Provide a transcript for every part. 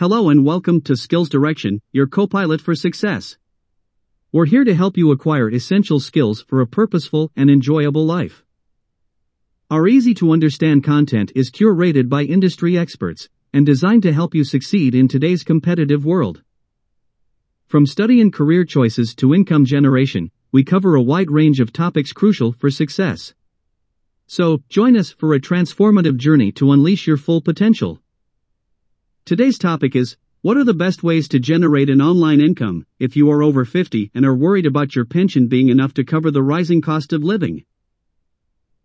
Hello and welcome to Skills Direction, your co-pilot for success. We're here to help you acquire essential skills for a purposeful and enjoyable life. Our easy to understand content is curated by industry experts and designed to help you succeed in today's competitive world. From study and career choices to income generation, we cover a wide range of topics crucial for success. So, join us for a transformative journey to unleash your full potential. Today's topic is What are the best ways to generate an online income if you are over 50 and are worried about your pension being enough to cover the rising cost of living?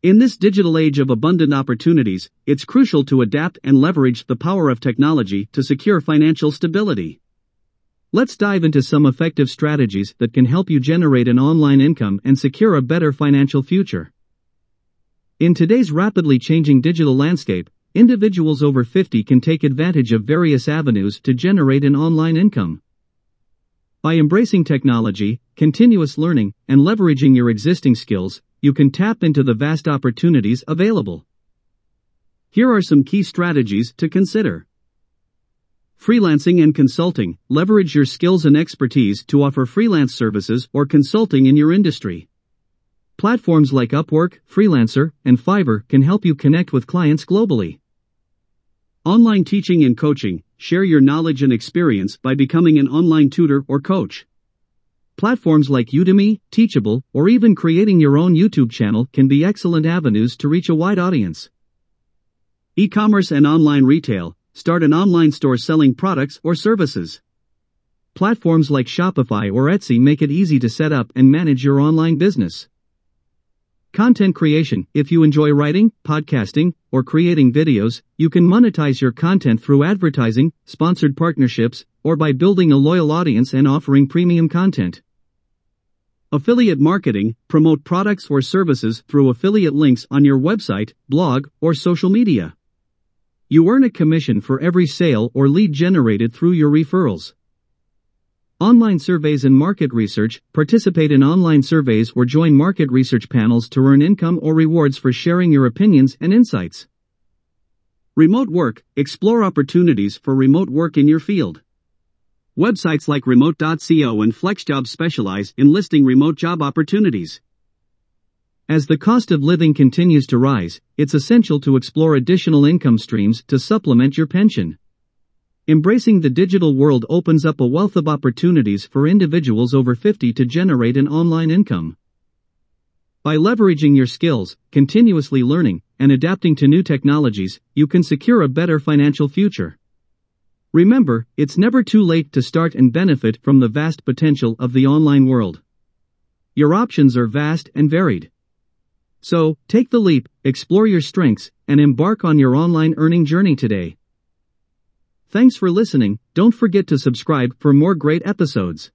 In this digital age of abundant opportunities, it's crucial to adapt and leverage the power of technology to secure financial stability. Let's dive into some effective strategies that can help you generate an online income and secure a better financial future. In today's rapidly changing digital landscape, individuals over 50 can take advantage of various avenues to generate an online income. By embracing technology, continuous learning, and leveraging your existing skills, you can tap into the vast opportunities available. Here are some key strategies to consider. Freelancing and consulting leverage your skills and expertise to offer freelance services or consulting in your industry. Platforms like Upwork, Freelancer, and Fiverr can help you connect with clients globally. Online teaching and coaching share your knowledge and experience by becoming an online tutor or coach. Platforms like Udemy, Teachable, or even creating your own YouTube channel can be excellent avenues to reach a wide audience. E-commerce and online retail start an online store selling products or services. Platforms like Shopify or Etsy make it easy to set up and manage your online business. Content creation. If you enjoy writing, podcasting, or creating videos, you can monetize your content through advertising, sponsored partnerships, or by building a loyal audience and offering premium content. Affiliate marketing. Promote products or services through affiliate links on your website, blog, or social media. You earn a commission for every sale or lead generated through your referrals. Online surveys and market research participate in online surveys or join market research panels to earn income or rewards for sharing your opinions and insights. Remote work explore opportunities for remote work in your field. Websites like remote.co and FlexJob specialize in listing remote job opportunities. As the cost of living continues to rise, it's essential to explore additional income streams to supplement your pension. Embracing the digital world opens up a wealth of opportunities for individuals over 50 to generate an online income. By leveraging your skills, continuously learning, and adapting to new technologies, you can secure a better financial future. Remember, it's never too late to start and benefit from the vast potential of the online world. Your options are vast and varied. So, take the leap, explore your strengths, and embark on your online earning journey today. Thanks for listening. Don't forget to subscribe for more great episodes.